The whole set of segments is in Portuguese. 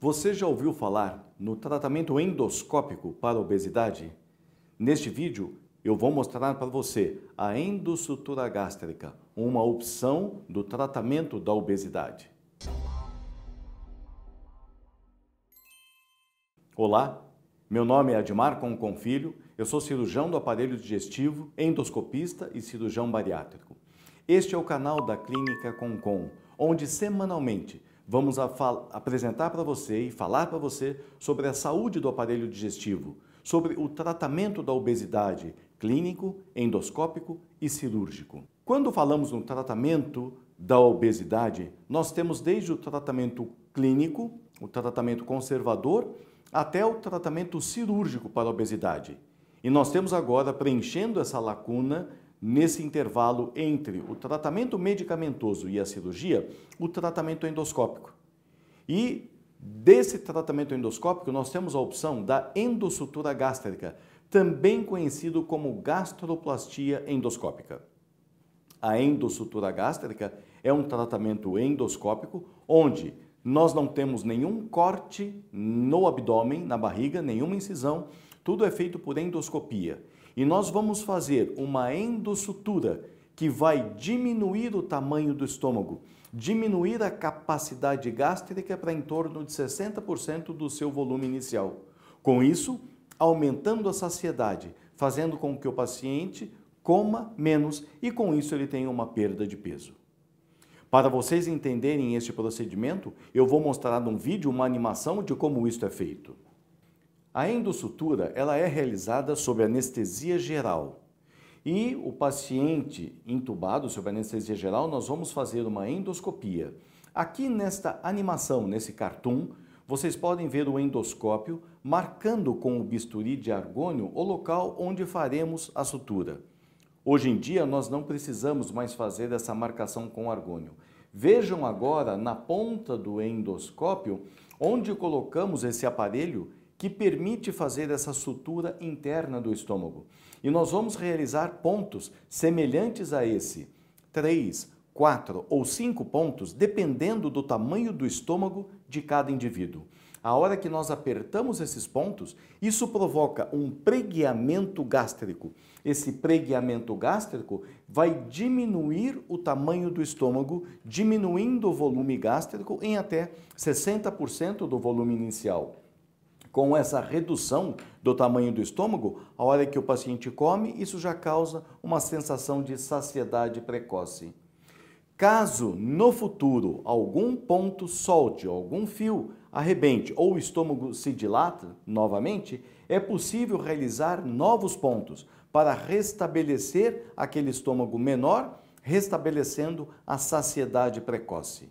Você já ouviu falar no tratamento endoscópico para obesidade? Neste vídeo, eu vou mostrar para você a endossutura gástrica, uma opção do tratamento da obesidade. Olá, meu nome é Admar Concon Filho, eu sou cirurgião do aparelho digestivo, endoscopista e cirurgião bariátrico. Este é o canal da Clínica Concon, onde semanalmente vamos apresentar para você e falar para você sobre a saúde do aparelho digestivo, sobre o tratamento da obesidade clínico, endoscópico e cirúrgico. Quando falamos no tratamento da obesidade, nós temos desde o tratamento clínico, o tratamento conservador, até o tratamento cirúrgico para a obesidade. E nós temos agora preenchendo essa lacuna nesse intervalo entre o tratamento medicamentoso e a cirurgia, o tratamento endoscópico. E desse tratamento endoscópico, nós temos a opção da endossutura gástrica, também conhecido como gastroplastia endoscópica. A endossutura gástrica é um tratamento endoscópico onde nós não temos nenhum corte no abdômen, na barriga, nenhuma incisão, tudo é feito por endoscopia. E nós vamos fazer uma endossutura que vai diminuir o tamanho do estômago, diminuir a capacidade gástrica para em torno de 60% do seu volume inicial. Com isso, aumentando a saciedade, fazendo com que o paciente coma menos e com isso ele tenha uma perda de peso. Para vocês entenderem este procedimento, eu vou mostrar num vídeo uma animação de como isto é feito. A endossutura ela é realizada sob anestesia geral. E o paciente intubado sob anestesia geral, nós vamos fazer uma endoscopia. Aqui nesta animação, nesse cartoon, vocês podem ver o endoscópio marcando com o bisturi de argônio o local onde faremos a sutura. Hoje em dia nós não precisamos mais fazer essa marcação com argônio. Vejam agora na ponta do endoscópio onde colocamos esse aparelho que permite fazer essa sutura interna do estômago. E nós vamos realizar pontos semelhantes a esse, três, quatro ou cinco pontos, dependendo do tamanho do estômago de cada indivíduo. A hora que nós apertamos esses pontos, isso provoca um pregueamento gástrico. Esse pregueamento gástrico vai diminuir o tamanho do estômago, diminuindo o volume gástrico em até 60% do volume inicial com essa redução do tamanho do estômago, a hora que o paciente come, isso já causa uma sensação de saciedade precoce. Caso no futuro algum ponto solte, algum fio arrebente ou o estômago se dilata novamente, é possível realizar novos pontos para restabelecer aquele estômago menor, restabelecendo a saciedade precoce.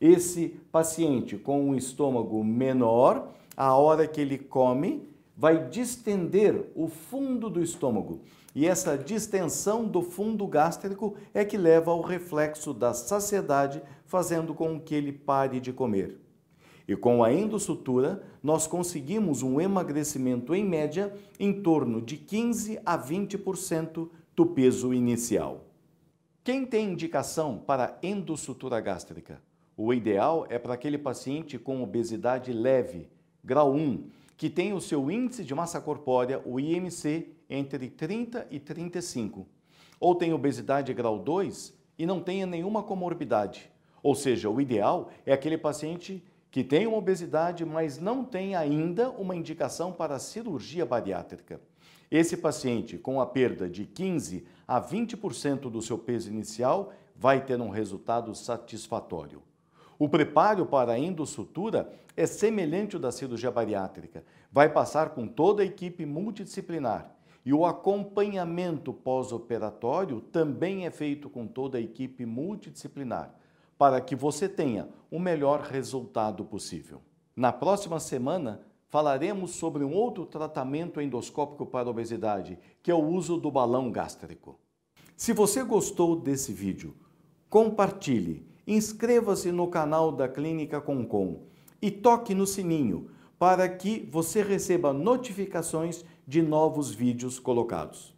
Esse paciente com um estômago menor a hora que ele come, vai distender o fundo do estômago. E essa distensão do fundo gástrico é que leva ao reflexo da saciedade, fazendo com que ele pare de comer. E com a endossutura, nós conseguimos um emagrecimento em média em torno de 15 a 20% do peso inicial. Quem tem indicação para endossutura gástrica? O ideal é para aquele paciente com obesidade leve, grau 1, que tem o seu índice de massa corpórea, o IMC, entre 30 e 35, ou tem obesidade grau 2 e não tenha nenhuma comorbidade. Ou seja, o ideal é aquele paciente que tem uma obesidade, mas não tem ainda uma indicação para cirurgia bariátrica. Esse paciente, com a perda de 15 a 20% do seu peso inicial, vai ter um resultado satisfatório. O preparo para a endossutura é semelhante ao da cirurgia bariátrica. Vai passar com toda a equipe multidisciplinar. E o acompanhamento pós-operatório também é feito com toda a equipe multidisciplinar, para que você tenha o melhor resultado possível. Na próxima semana, falaremos sobre um outro tratamento endoscópico para a obesidade, que é o uso do balão gástrico. Se você gostou desse vídeo, compartilhe inscreva-se no canal da Clínica Concom e toque no sininho para que você receba notificações de novos vídeos colocados.